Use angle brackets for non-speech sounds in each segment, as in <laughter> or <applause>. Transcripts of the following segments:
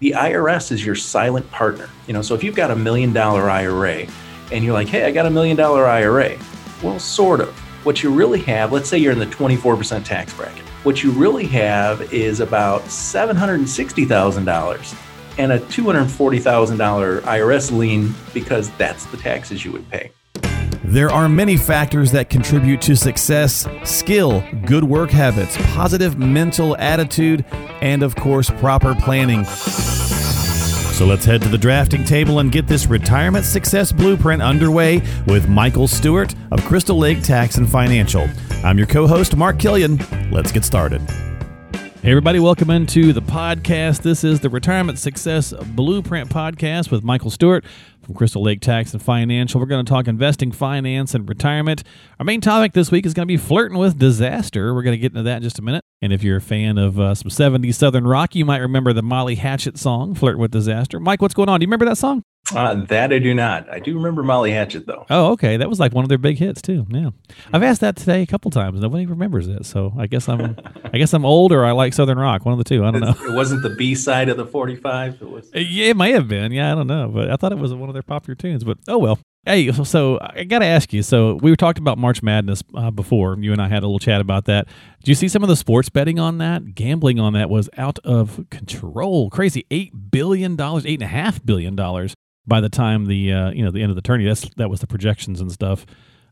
the IRS is your silent partner. You know, so if you've got a million dollar IRA and you're like, hey, I got a million dollar IRA, well, sort of. What you really have, let's say you're in the 24% tax bracket, what you really have is about $760,000 and a $240,000 IRS lien because that's the taxes you would pay. There are many factors that contribute to success skill, good work habits, positive mental attitude, and of course, proper planning. So let's head to the drafting table and get this retirement success blueprint underway with Michael Stewart of Crystal Lake Tax and Financial. I'm your co host, Mark Killian. Let's get started. Hey, everybody, welcome into the podcast. This is the Retirement Success Blueprint Podcast with Michael Stewart from Crystal Lake Tax and Financial. We're going to talk investing, finance, and retirement. Our main topic this week is going to be flirting with disaster. We're going to get into that in just a minute. And if you're a fan of uh, some 70s Southern rock, you might remember the Molly Hatchet song, Flirting with Disaster. Mike, what's going on? Do you remember that song? Uh, that I do not. I do remember Molly Hatchet though. Oh, okay. That was like one of their big hits too. Yeah, I've asked that today a couple times. Nobody remembers it, so I guess I'm, I guess I'm old or I like Southern rock. One of the two. I don't know. It wasn't the B side of the 45. It was. Yeah, it may have been. Yeah, I don't know, but I thought it was one of their popular tunes. But oh well. Hey, so I got to ask you. So we were talking about March Madness uh, before. You and I had a little chat about that. Did you see some of the sports betting on that? Gambling on that was out of control. Crazy, eight billion dollars, eight and a half billion dollars by the time the uh, you know the end of the tourney. That's that was the projections and stuff.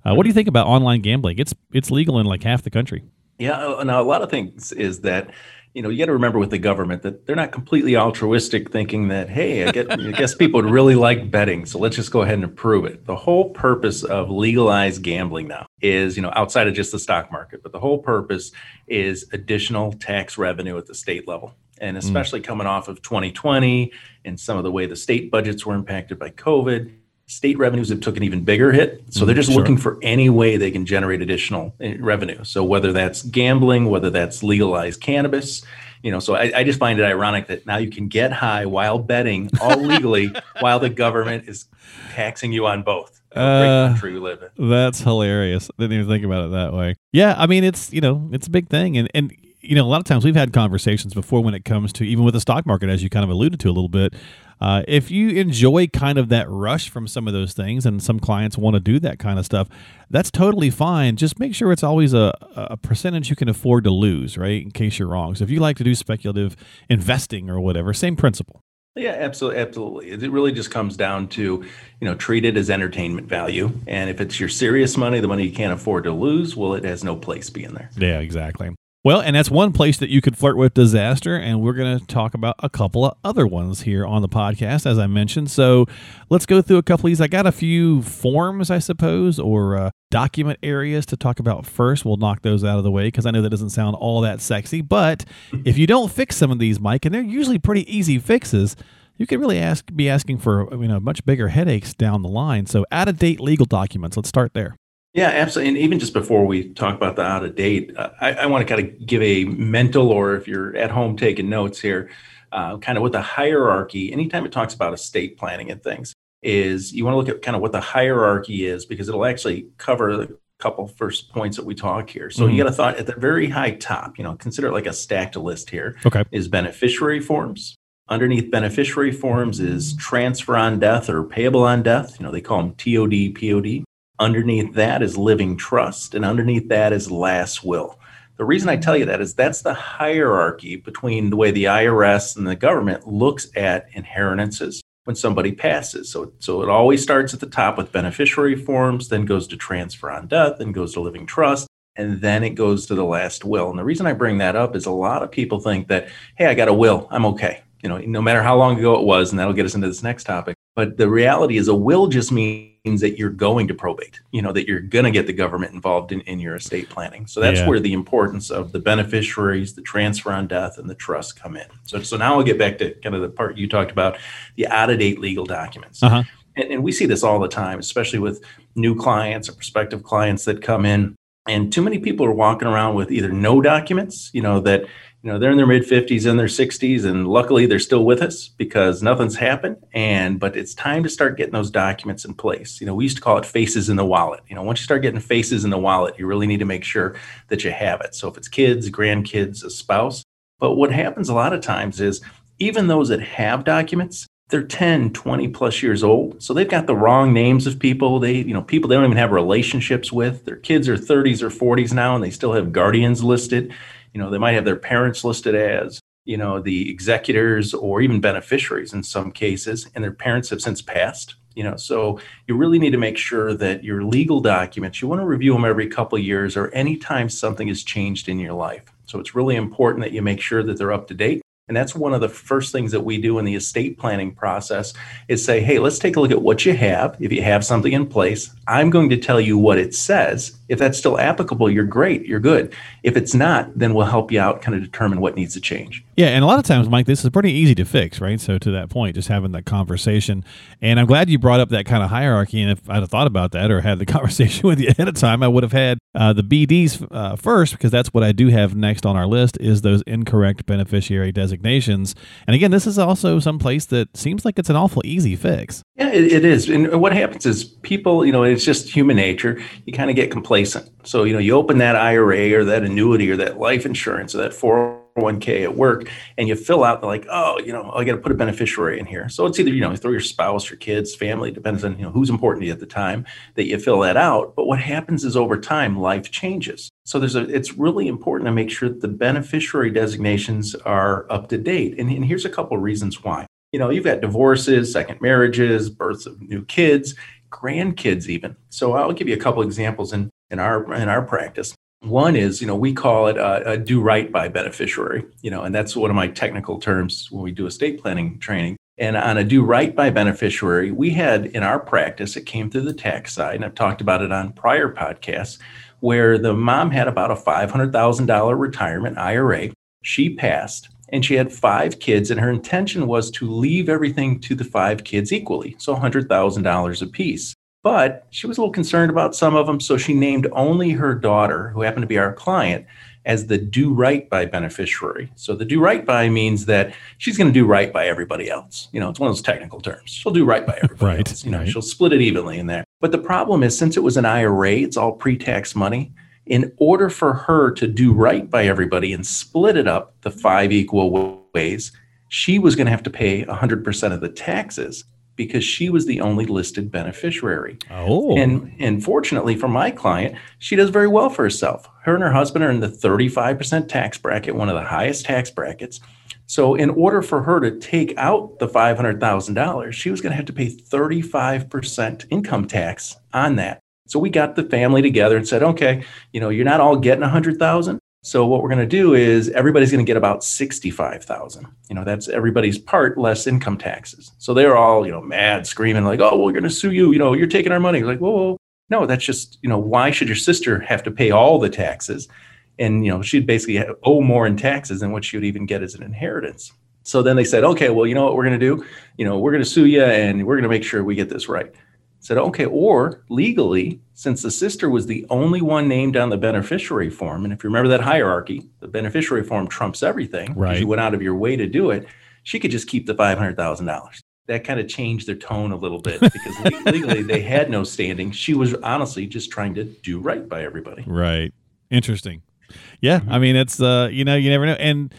Uh, what do you think about online gambling? It's it's legal in like half the country. Yeah, uh, now a lot of things is that you know you got to remember with the government that they're not completely altruistic, thinking that hey, I, get, I guess people would really like betting, so let's just go ahead and approve it. The whole purpose of legalized gambling now is you know outside of just the stock market, but the whole purpose is additional tax revenue at the state level and mm. especially mm. coming off of 2020 and some of the way the state budgets were impacted by COVID, state revenues have took an even bigger hit. So they're mm, just sure. looking for any way they can generate additional eh, revenue. So whether that's gambling, whether that's legalized cannabis, you know, so I, I just find it ironic that now you can get high while betting all legally <laughs> while the government is taxing you on both. Uh, we live in. That's hilarious. Didn't even think about it that way. Yeah, I mean it's you know it's a big thing, and and you know, a lot of times we've had conversations before when it comes to even with the stock market, as you kind of alluded to a little bit. Uh, if you enjoy kind of that rush from some of those things, and some clients want to do that kind of stuff, that's totally fine. Just make sure it's always a, a percentage you can afford to lose, right? In case you're wrong. So if you like to do speculative investing or whatever, same principle. Yeah, absolutely, absolutely. It really just comes down to, you know, treat it as entertainment value. And if it's your serious money, the money you can't afford to lose, well, it has no place being there. Yeah, exactly. Well, and that's one place that you could flirt with disaster. And we're going to talk about a couple of other ones here on the podcast, as I mentioned. So let's go through a couple of these. I got a few forms, I suppose, or uh, document areas to talk about first. We'll knock those out of the way because I know that doesn't sound all that sexy. But if you don't fix some of these, Mike, and they're usually pretty easy fixes, you could really ask be asking for you know much bigger headaches down the line. So out of date legal documents. Let's start there. Yeah, absolutely. And even just before we talk about the out of date, uh, I, I want to kind of give a mental, or if you're at home taking notes here, uh, kind of what the hierarchy, anytime it talks about estate planning and things, is you want to look at kind of what the hierarchy is because it'll actually cover a couple first points that we talk here. So mm-hmm. you got to thought at the very high top, you know, consider it like a stacked list here. Okay. Is beneficiary forms. Underneath beneficiary forms is transfer on death or payable on death. You know, they call them TOD, POD. Underneath that is living trust, and underneath that is last will. The reason I tell you that is that's the hierarchy between the way the IRS and the government looks at inheritances when somebody passes. So, so it always starts at the top with beneficiary forms, then goes to transfer on death, then goes to living trust, and then it goes to the last will. And the reason I bring that up is a lot of people think that, hey, I got a will, I'm okay. You know, no matter how long ago it was, and that'll get us into this next topic. But the reality is, a will just means that you're going to probate, you know, that you're going to get the government involved in, in your estate planning. So that's yeah. where the importance of the beneficiaries, the transfer on death, and the trust come in. So, so now we'll get back to kind of the part you talked about the out of date legal documents. Uh-huh. And, and we see this all the time, especially with new clients or prospective clients that come in. And too many people are walking around with either no documents, you know, that you know they're in their mid 50s and their 60s and luckily they're still with us because nothing's happened and but it's time to start getting those documents in place you know we used to call it faces in the wallet you know once you start getting faces in the wallet you really need to make sure that you have it so if it's kids grandkids a spouse but what happens a lot of times is even those that have documents, they're 10, 20 plus years old. So they've got the wrong names of people. They, you know, people they don't even have relationships with. Their kids are 30s or 40s now and they still have guardians listed. You know, they might have their parents listed as, you know, the executors or even beneficiaries in some cases, and their parents have since passed. You know, so you really need to make sure that your legal documents, you want to review them every couple years or anytime something has changed in your life. So it's really important that you make sure that they're up to date and that's one of the first things that we do in the estate planning process is say, hey, let's take a look at what you have. If you have something in place, I'm going to tell you what it says. If that's still applicable, you're great, you're good. If it's not, then we'll help you out, kind of determine what needs to change. Yeah, and a lot of times, Mike, this is pretty easy to fix, right? So to that point, just having that conversation. And I'm glad you brought up that kind of hierarchy. And if I'd have thought about that or had the <laughs> conversation with you ahead of time, I would have had uh, the BDs uh, first because that's what I do have next on our list is those incorrect beneficiary designations. And again, this is also some place that seems like it's an awful easy fix. Yeah, it, it is. And what happens is people, you know, it's just human nature. You kind of get complacent. So, you know, you open that IRA or that annuity or that life insurance or that 401k at work and you fill out like, oh, you know, I got to put a beneficiary in here. So it's either, you know, throw your spouse, your kids, family, depends on, you know, who's important to you at the time that you fill that out. But what happens is over time, life changes. So there's a, it's really important to make sure that the beneficiary designations are up to date. And, and here's a couple of reasons why you know, you've got divorces, second marriages, births of new kids, grandkids even. So I'll give you a couple examples in, in our in our practice. One is, you know, we call it a, a, do right by beneficiary, you know, and that's one of my technical terms when we do estate planning training. And on a do right by beneficiary, we had in our practice, it came through the tax side, and I've talked about it on prior podcasts, where the mom had about a $500,000 retirement IRA. She passed and she had five kids and her intention was to leave everything to the five kids equally so $100000 apiece but she was a little concerned about some of them so she named only her daughter who happened to be our client as the do right by beneficiary. So the do right by means that she's going to do right by everybody else. You know it's one of those technical terms. She'll do right by everybody <laughs> right, else. You know right. she'll split it evenly in there. But the problem is since it was an ira it's all pre-tax money in order for her to do right by everybody and split it up the five equal ways, she was going to have to pay 100% of the taxes because she was the only listed beneficiary. Oh. And and fortunately for my client, she does very well for herself. Her and her husband are in the 35% tax bracket, one of the highest tax brackets. So in order for her to take out the $500,000, she was going to have to pay 35% income tax on that. So we got the family together and said, okay, you know, you're not all getting a hundred thousand. So what we're going to do is everybody's going to get about 65,000. You know, that's everybody's part less income taxes. So they're all, you know, mad, screaming like, "Oh, well, we're going to sue you. You know, you're taking our money." Like, whoa, whoa, no, that's just, you know, why should your sister have to pay all the taxes? And you know, she'd basically owe more in taxes than what she would even get as an inheritance. So then they said, "Okay, well, you know what we're going to do? You know, we're going to sue you, and we're going to make sure we get this right." Said, okay, or legally, since the sister was the only one named on the beneficiary form, and if you remember that hierarchy, the beneficiary form trumps everything. Right. You went out of your way to do it. She could just keep the five hundred thousand dollars. That kind of changed their tone a little bit <laughs> because legally they had no standing. She was honestly just trying to do right by everybody. Right. Interesting. Yeah, I mean it's uh you know you never know and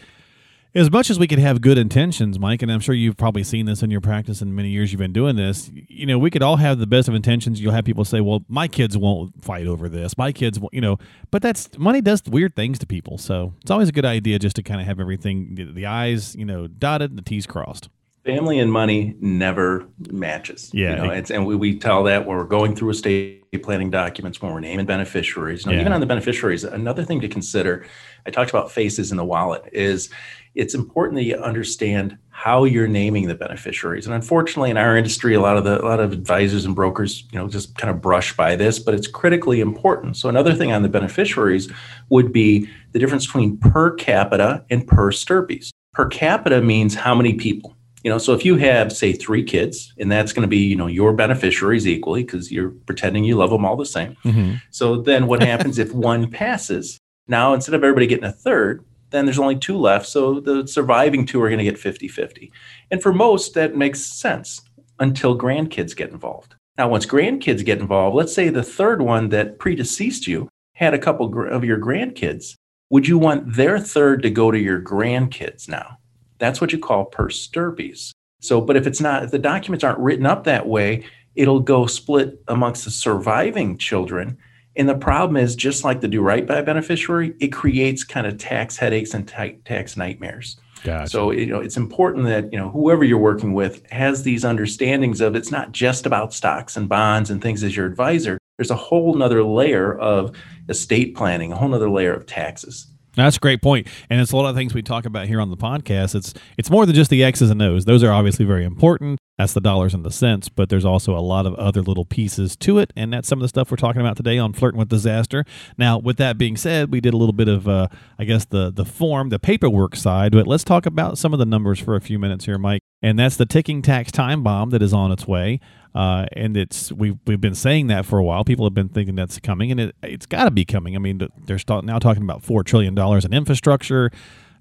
as much as we could have good intentions, Mike, and I'm sure you've probably seen this in your practice in many years you've been doing this, you know, we could all have the best of intentions. You'll have people say, well, my kids won't fight over this. My kids won't, you know, but that's money does weird things to people. So it's always a good idea just to kind of have everything, the, I's, you know, dotted and the T's crossed. Family and money never matches. Yeah. You know, it's, and we, we tell that when we're going through estate planning documents, when we're naming beneficiaries. You know, Yeah. Even on the beneficiaries, another thing to consider, I talked about faces in the wallet, is it's important that you understand how you're naming the beneficiaries. And unfortunately, in our industry, a lot of the a lot of advisors and brokers, you know, just kind of brush by this, but it's critically important. So another thing on the beneficiaries would be the difference between per capita and per stirpes. Per capita means how many people. You know, so if you have, say, three kids, and that's going to be, you know, your beneficiaries equally because you're pretending you love them all the same. Mm-hmm. So then what happens if one passes? Now, instead of everybody getting a third, then there's only two left. So the surviving two are going to get 50 50. And for most, that makes sense until grandkids get involved. Now, once grandkids get involved, let's say the third one that predeceased you had a couple of your grandkids. Would you want their third to go to your grandkids now? That's what you call per stirpes. So, but if it's not, if the documents aren't written up that way, it'll go split amongst the surviving children. And the problem is, just like the do right by beneficiary, it creates kind of tax headaches and tax nightmares. Gotcha. So you know it's important that you know whoever you're working with has these understandings of it's not just about stocks and bonds and things as your advisor. There's a whole nother layer of estate planning, a whole nother layer of taxes. That's a great point, and it's a lot of things we talk about here on the podcast. It's it's more than just the X's and O's; those are obviously very important. That's the dollars and the cents, but there's also a lot of other little pieces to it, and that's some of the stuff we're talking about today on flirting with disaster. Now, with that being said, we did a little bit of, uh, I guess, the the form, the paperwork side, but let's talk about some of the numbers for a few minutes here, Mike. And that's the ticking tax time bomb that is on its way. Uh, and it's we've we've been saying that for a while. People have been thinking that's coming, and it it's got to be coming. I mean, they're now talking about four trillion dollars in infrastructure.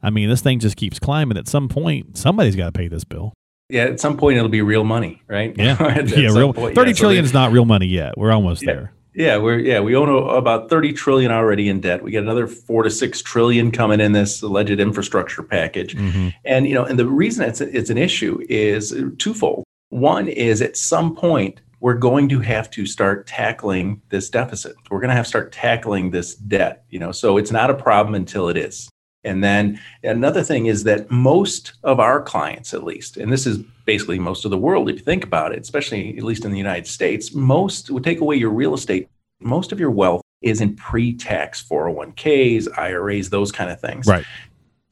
I mean, this thing just keeps climbing. At some point, somebody's got to pay this bill. Yeah, at some point it'll be real money, right? Yeah, <laughs> yeah, real. Point, Thirty yeah, trillion so is not real money yet. We're almost yeah, there. Yeah, we're yeah we own about thirty trillion already in debt. We get another four to six trillion coming in this alleged infrastructure package, mm-hmm. and you know, and the reason it's it's an issue is twofold. One is at some point we're going to have to start tackling this deficit. We're going to have to start tackling this debt, you know. So it's not a problem until it is. And then another thing is that most of our clients, at least, and this is basically most of the world, if you think about it, especially at least in the United States, most would take away your real estate, most of your wealth is in pre tax 401ks, IRAs, those kind of things. Right.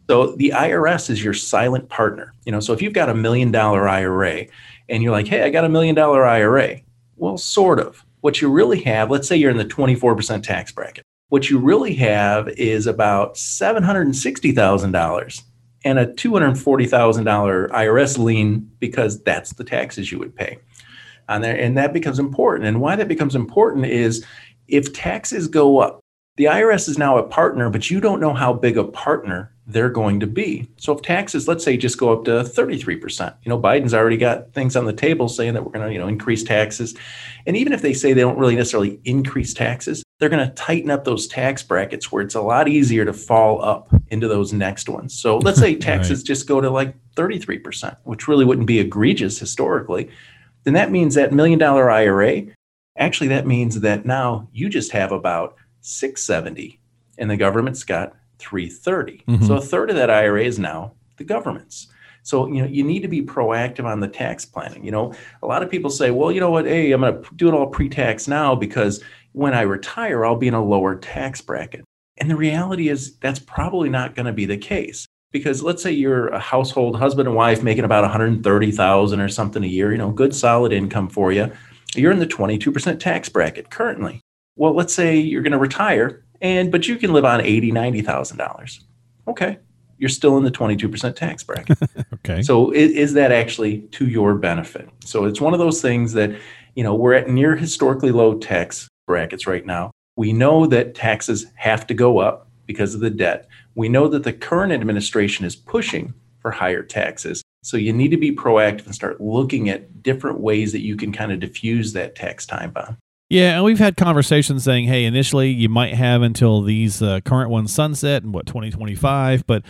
So the IRS is your silent partner. You know, so if you've got a million dollar IRA and you're like, hey, I got a million dollar IRA. Well, sort of. What you really have, let's say you're in the 24% tax bracket. What you really have is about $760,000 and a $240,000 IRS lien because that's the taxes you would pay. On there, and that becomes important. And why that becomes important is if taxes go up, the IRS is now a partner, but you don't know how big a partner they're going to be. So if taxes, let's say, just go up to 33%, you know, Biden's already got things on the table saying that we're going to, you know, increase taxes. And even if they say they don't really necessarily increase taxes, they're going to tighten up those tax brackets where it's a lot easier to fall up into those next ones. So <laughs> let's say taxes right. just go to like 33%, which really wouldn't be egregious historically. Then that means that million dollar IRA, actually that means that now you just have about 670 and the government's got 330. Mm-hmm. So a third of that IRA is now the government's. So you know you need to be proactive on the tax planning. You know, a lot of people say, well, you know what, hey, I'm going to do it all pre-tax now because when I retire, I'll be in a lower tax bracket. And the reality is that's probably not going to be the case because let's say you're a household husband and wife making about 130,000 or something a year, you know, good solid income for you. You're in the 22% tax bracket currently. Well, let's say you're going to retire and but you can live on 80, 90,000 dollars. Okay. You're still in the 22% tax bracket. <laughs> okay. So is, is that actually to your benefit? So it's one of those things that, you know, we're at near historically low tax brackets right now. We know that taxes have to go up because of the debt. We know that the current administration is pushing for higher taxes. So you need to be proactive and start looking at different ways that you can kind of diffuse that tax time bomb. Yeah, and we've had conversations saying, hey, initially you might have until these uh, current ones sunset in what 2025, but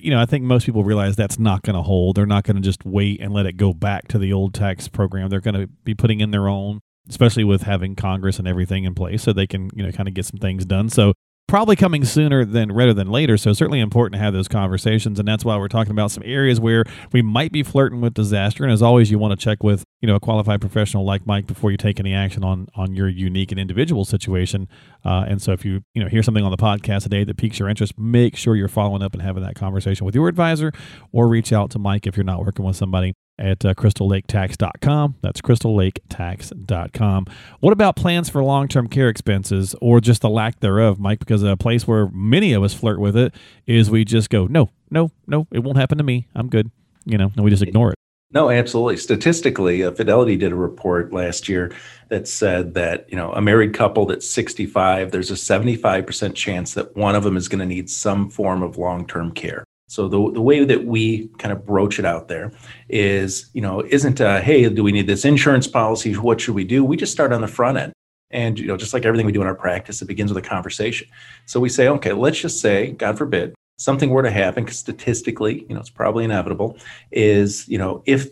you know, I think most people realize that's not going to hold. They're not going to just wait and let it go back to the old tax program. They're going to be putting in their own especially with having Congress and everything in place, so they can you know kind of get some things done. So probably coming sooner than rather than later. So certainly important to have those conversations, and that's why we're talking about some areas where we might be flirting with disaster. And as always, you want to check with you know a qualified professional like Mike before you take any action on on your unique and individual situation. Uh, and so if you you know hear something on the podcast today that piques your interest, make sure you're following up and having that conversation with your advisor, or reach out to Mike if you're not working with somebody at uh, crystallaketax.com. That's crystallaketax.com. What about plans for long term care expenses or just the lack thereof, Mike? Because a place where many of us flirt with it is we just go, no, no, no, it won't happen to me. I'm good. You know, and we just ignore it. No, absolutely. Statistically, uh, Fidelity did a report last year that said that you know a married couple that's 65, there's a 75% chance that one of them is going to need some form of long-term care. So the, the way that we kind of broach it out there is, you know, isn't a, hey, do we need this insurance policy? What should we do? We just start on the front end. And, you know, just like everything we do in our practice, it begins with a conversation. So we say, okay, let's just say, God forbid, something were to happen, statistically, you know, it's probably inevitable, is, you know, if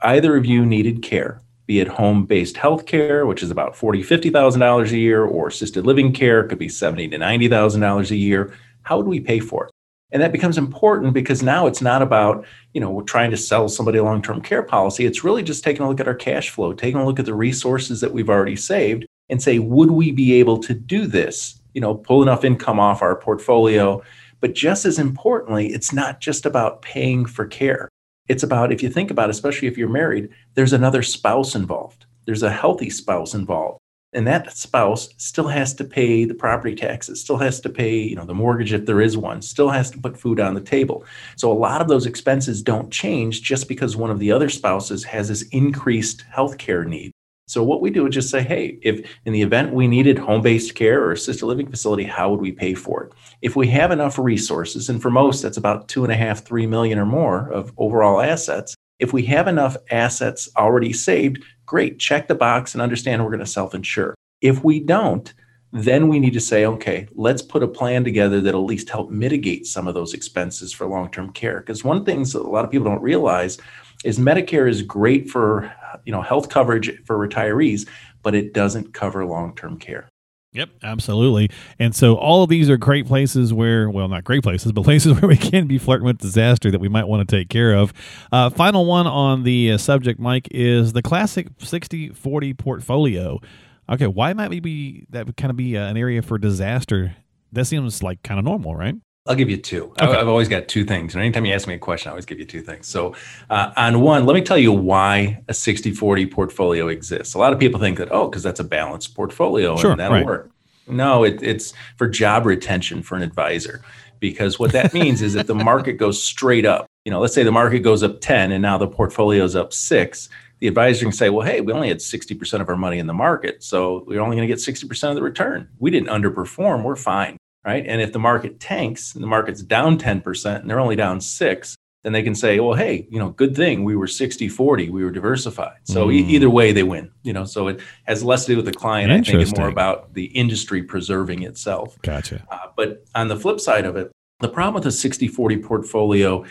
either of you needed care, be it home-based health care, which is about forty, fifty thousand dollars a year, or assisted living care, could be seventy to ninety thousand dollars a year. How would we pay for it? And that becomes important because now it's not about, you know, trying to sell somebody a long-term care policy. It's really just taking a look at our cash flow, taking a look at the resources that we've already saved and say, would we be able to do this? You know, pull enough income off our portfolio. But just as importantly, it's not just about paying for care. It's about, if you think about especially if you're married, there's another spouse involved. There's a healthy spouse involved and that spouse still has to pay the property taxes still has to pay you know the mortgage if there is one still has to put food on the table. So a lot of those expenses don't change just because one of the other spouses has this increased health care need. So what we do is just say hey if in the event we needed home-based care or assisted living facility how would we pay for it? If we have enough resources and for most that's about two and a half three million or more of overall assets if we have enough assets already saved great, check the box and understand we're going to self insure. If we don't, then we need to say, okay, let's put a plan together that'll at least help mitigate some of those expenses for long term care. Because one thing that a lot of people don't realize is Medicare is great for you know health coverage for retirees, but it doesn't cover long term care. Yep, absolutely. And so all of these are great places where, well, not great places, but <laughs> places where we can be flirting with disaster that we might want to take care of. Uh, final one on the uh, subject, Mike, is the classic 60 40 portfolio. Okay, why might we be that would kind of be uh, an area for disaster? That seems like kind of normal, right? I'll give you two. Okay. I've always got two things. And anytime you ask me a question, I always give you two things. So, uh, on one, let me tell you why a 60 40 portfolio exists. A lot of people think that, oh, because that's a balanced portfolio sure, and that'll right. work. No, it, it's for job retention for an advisor. Because what that means is if the market goes straight up. You know, let's say the market goes up 10 and now the portfolio is up six. The advisor can say, well, hey, we only had 60% of our money in the market. So we're only going to get 60% of the return. We didn't underperform. We're fine right? And if the market tanks and the market's down 10% and they're only down six, then they can say, well, hey, you know, good thing we were 60 40, we were diversified. So mm. e- either way, they win, you know. So it has less to do with the client. I think it's more about the industry preserving itself. Gotcha. Uh, but on the flip side of it, the problem with a 60 40 portfolio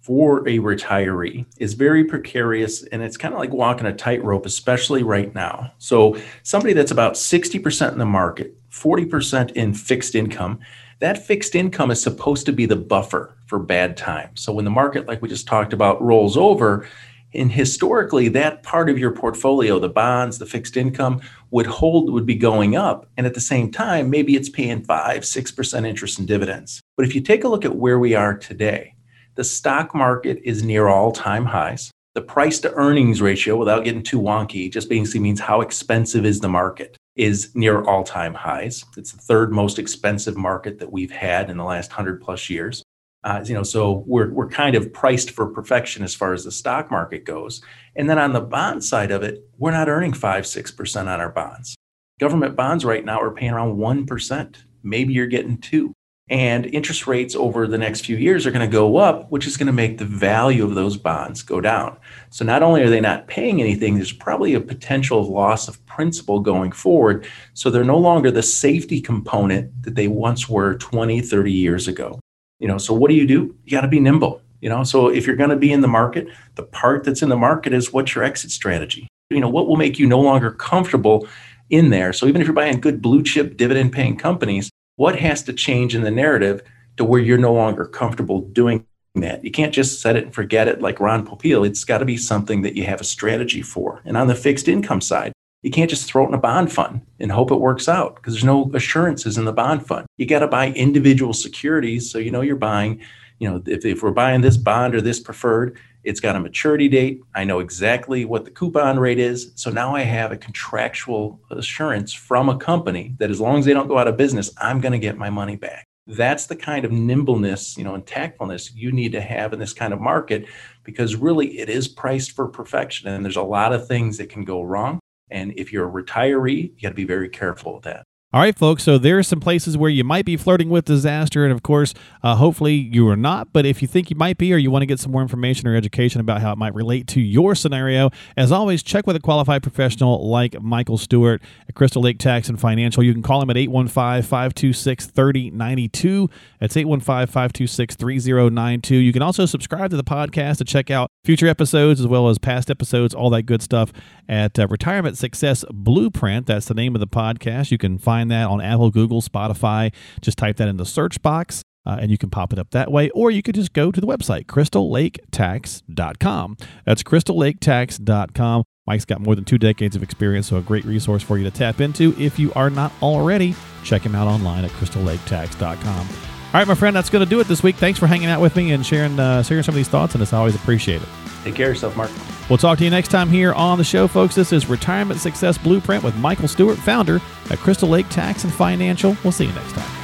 for a retiree is very precarious and it's kind of like walking a tightrope, especially right now. So, somebody that's about 60% in the market 40% in fixed income. That fixed income is supposed to be the buffer for bad times. So when the market, like we just talked about, rolls over, and historically that part of your portfolio, the bonds, the fixed income, would hold, would be going up. And at the same time, maybe it's paying five, six percent interest and dividends. But if you take a look at where we are today, the stock market is near all-time highs. The price to earnings ratio, without getting too wonky, just basically means how expensive is the market is near all time highs. It's the third most expensive market that we've had in the last 100 plus years. Uh, you know, so we're, we're kind of priced for perfection as far as the stock market goes. And then on the bond side of it, we're not earning 5 6% on our bonds. Government bonds right now are paying around 1%. Maybe you're getting 2 and interest rates over the next few years are going to go up, which is going to make the value of those bonds go down. So not only are they not paying anything, there's probably a potential loss of principal going forward. So they're no longer the safety component that they once were 20, 30 years ago. You know, so what do you do? You got to be nimble. You know, so if you're going to be in the market, the part that's in the market is what's your exit strategy? You know, what will make you no longer comfortable in there? So even if you're buying good blue chip dividend paying companies, what has to change in the narrative to where you're no longer comfortable doing that? You can't just set it and forget it like Ron Popeil. It's got to be something that you have a strategy for. And on the fixed income side, you can't just throw it in a bond fund and hope it works out because there's no assurances in the bond fund. You got to buy individual securities so you know you're buying, you know, if, if we're buying this bond or this preferred, it's got a maturity date. I know exactly what the coupon rate is. So now I have a contractual assurance from a company that as long as they don't go out of business, I'm going to get my money back. That's the kind of nimbleness, you know, and tactfulness you need to have in this kind of market because really it is priced for perfection and there's a lot of things that can go wrong. And if you're a retiree, you got to be very careful with that. All right, folks. So there are some places where you might be flirting with disaster, and of course, uh, hopefully you are not. But if you think you might be, or you want to get some more information or education about how it might relate to your scenario, as always, check with a qualified professional like Michael Stewart at Crystal Lake Tax and Financial. You can call him at 815-526-3092. That's 815-526-3092. You can also subscribe to the podcast to check out future episodes as well as past episodes, all that good stuff at uh, Retirement Success Blueprint. That's the name of the podcast. You can find that on Apple, Google, Spotify. Just type that in the search box. Uh, and you can pop it up that way, or you could just go to the website, crystallaketax.com. That's crystallaketax.com. Mike's got more than two decades of experience, so a great resource for you to tap into if you are not already. Check him out online at crystallaketax.com. All right, my friend, that's going to do it this week. Thanks for hanging out with me and sharing uh, sharing some of these thoughts, and it's always appreciated. Take care of yourself, Mark. We'll talk to you next time here on the show, folks. This is Retirement Success Blueprint with Michael Stewart, founder at Crystal Lake Tax and Financial. We'll see you next time.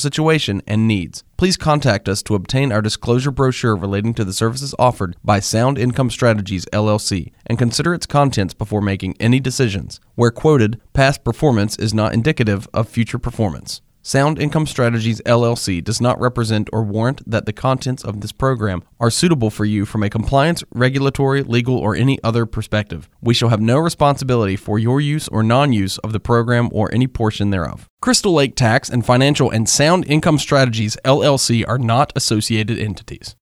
situation, and needs. Please contact us to obtain our disclosure brochure relating to the services offered by Sound Income Strategies LLC and consider its contents before making any decisions. Where quoted, past performance is not indicative of future performance. Sound Income Strategies LLC does not represent or warrant that the contents of this program are suitable for you from a compliance, regulatory, legal, or any other perspective. We shall have no responsibility for your use or non use of the program or any portion thereof. Crystal Lake Tax and Financial and Sound Income Strategies LLC are not associated entities.